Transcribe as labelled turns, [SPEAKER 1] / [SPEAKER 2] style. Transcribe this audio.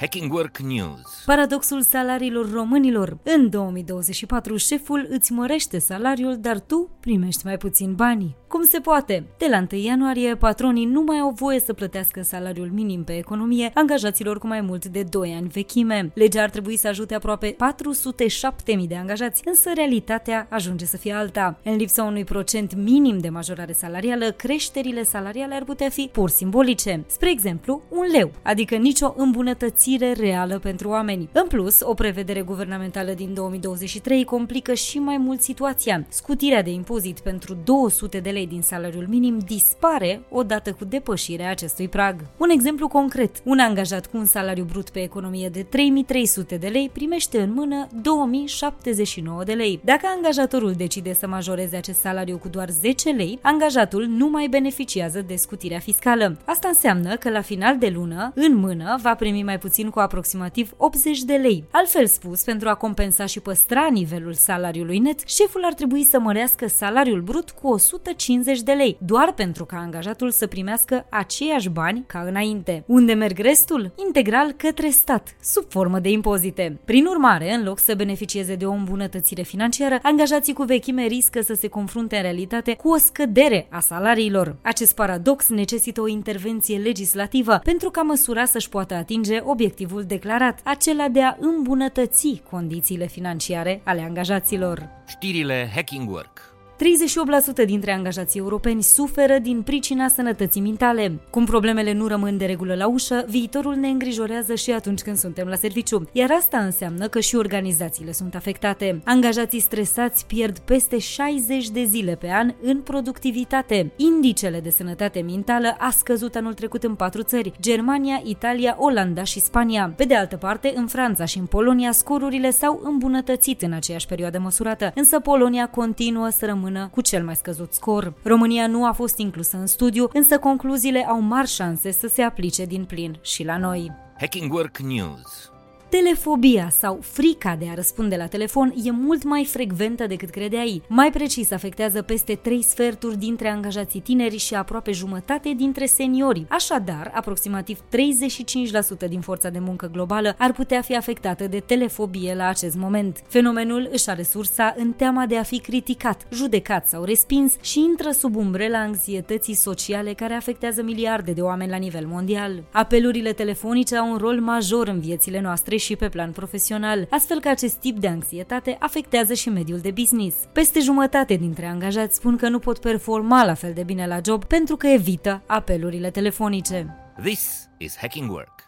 [SPEAKER 1] Hacking Work News.
[SPEAKER 2] Paradoxul salariilor românilor. În 2024, șeful îți mărește salariul, dar tu primești mai puțin bani. Cum se poate? De la 1 ianuarie, patronii nu mai au voie să plătească salariul minim pe economie angajaților cu mai mult de 2 ani vechime. Legea ar trebui să ajute aproape 407.000 de angajați, însă realitatea ajunge să fie alta. În lipsa unui procent minim de majorare salarială, creșterile salariale ar putea fi pur simbolice. Spre exemplu, un leu, adică nicio îmbunătățire reală pentru oameni. În plus, o prevedere guvernamentală din 2023 complică și mai mult situația. Scutirea de impozit pentru 200 de lei din salariul minim dispare odată cu depășirea acestui prag. Un exemplu concret, un angajat cu un salariu brut pe economie de 3300 de lei primește în mână 2079 de lei. Dacă angajatorul decide să majoreze acest salariu cu doar 10 lei, angajatul nu mai beneficiază de scutirea fiscală. Asta înseamnă că la final de lună, în mână, va primi mai puțin cu aproximativ 80 de lei. Altfel spus, pentru a compensa și păstra nivelul salariului net, șeful ar trebui să mărească salariul brut cu 150 50 de lei, doar pentru ca angajatul să primească aceiași bani ca înainte. Unde merg restul? Integral către stat, sub formă de impozite. Prin urmare, în loc să beneficieze de o îmbunătățire financiară, angajații cu vechime riscă să se confrunte în realitate cu o scădere a salariilor. Acest paradox necesită o intervenție legislativă pentru ca măsura să-și poată atinge obiectivul declarat, acela de a îmbunătăți condițiile financiare ale angajaților.
[SPEAKER 1] Știrile Hacking Work
[SPEAKER 2] 38% dintre angajații europeni suferă din pricina sănătății mentale. Cum problemele nu rămân de regulă la ușă, viitorul ne îngrijorează și atunci când suntem la serviciu, iar asta înseamnă că și organizațiile sunt afectate. Angajații stresați pierd peste 60 de zile pe an în productivitate. Indicele de sănătate mentală a scăzut anul trecut în patru țări, Germania, Italia, Olanda și Spania. Pe de altă parte, în Franța și în Polonia, scorurile s-au îmbunătățit în aceeași perioadă măsurată, însă Polonia continuă să rămână rămână cu cel mai scăzut scor. România nu a fost inclusă în studiu, însă concluziile au mari șanse să se aplice din plin și la noi.
[SPEAKER 1] Hacking Work News
[SPEAKER 2] Telefobia sau frica de a răspunde la telefon e mult mai frecventă decât credeai. Mai precis, afectează peste 3 sferturi dintre angajații tineri și aproape jumătate dintre seniori. Așadar, aproximativ 35% din forța de muncă globală ar putea fi afectată de telefobie la acest moment. Fenomenul își are sursa în teama de a fi criticat, judecat sau respins și intră sub umbrela anxietății sociale care afectează miliarde de oameni la nivel mondial. Apelurile telefonice au un rol major în viețile noastre și pe plan profesional, astfel că acest tip de anxietate afectează și mediul de business. Peste jumătate dintre angajați spun că nu pot performa la fel de bine la job pentru că evită apelurile telefonice.
[SPEAKER 1] This is Hacking Work.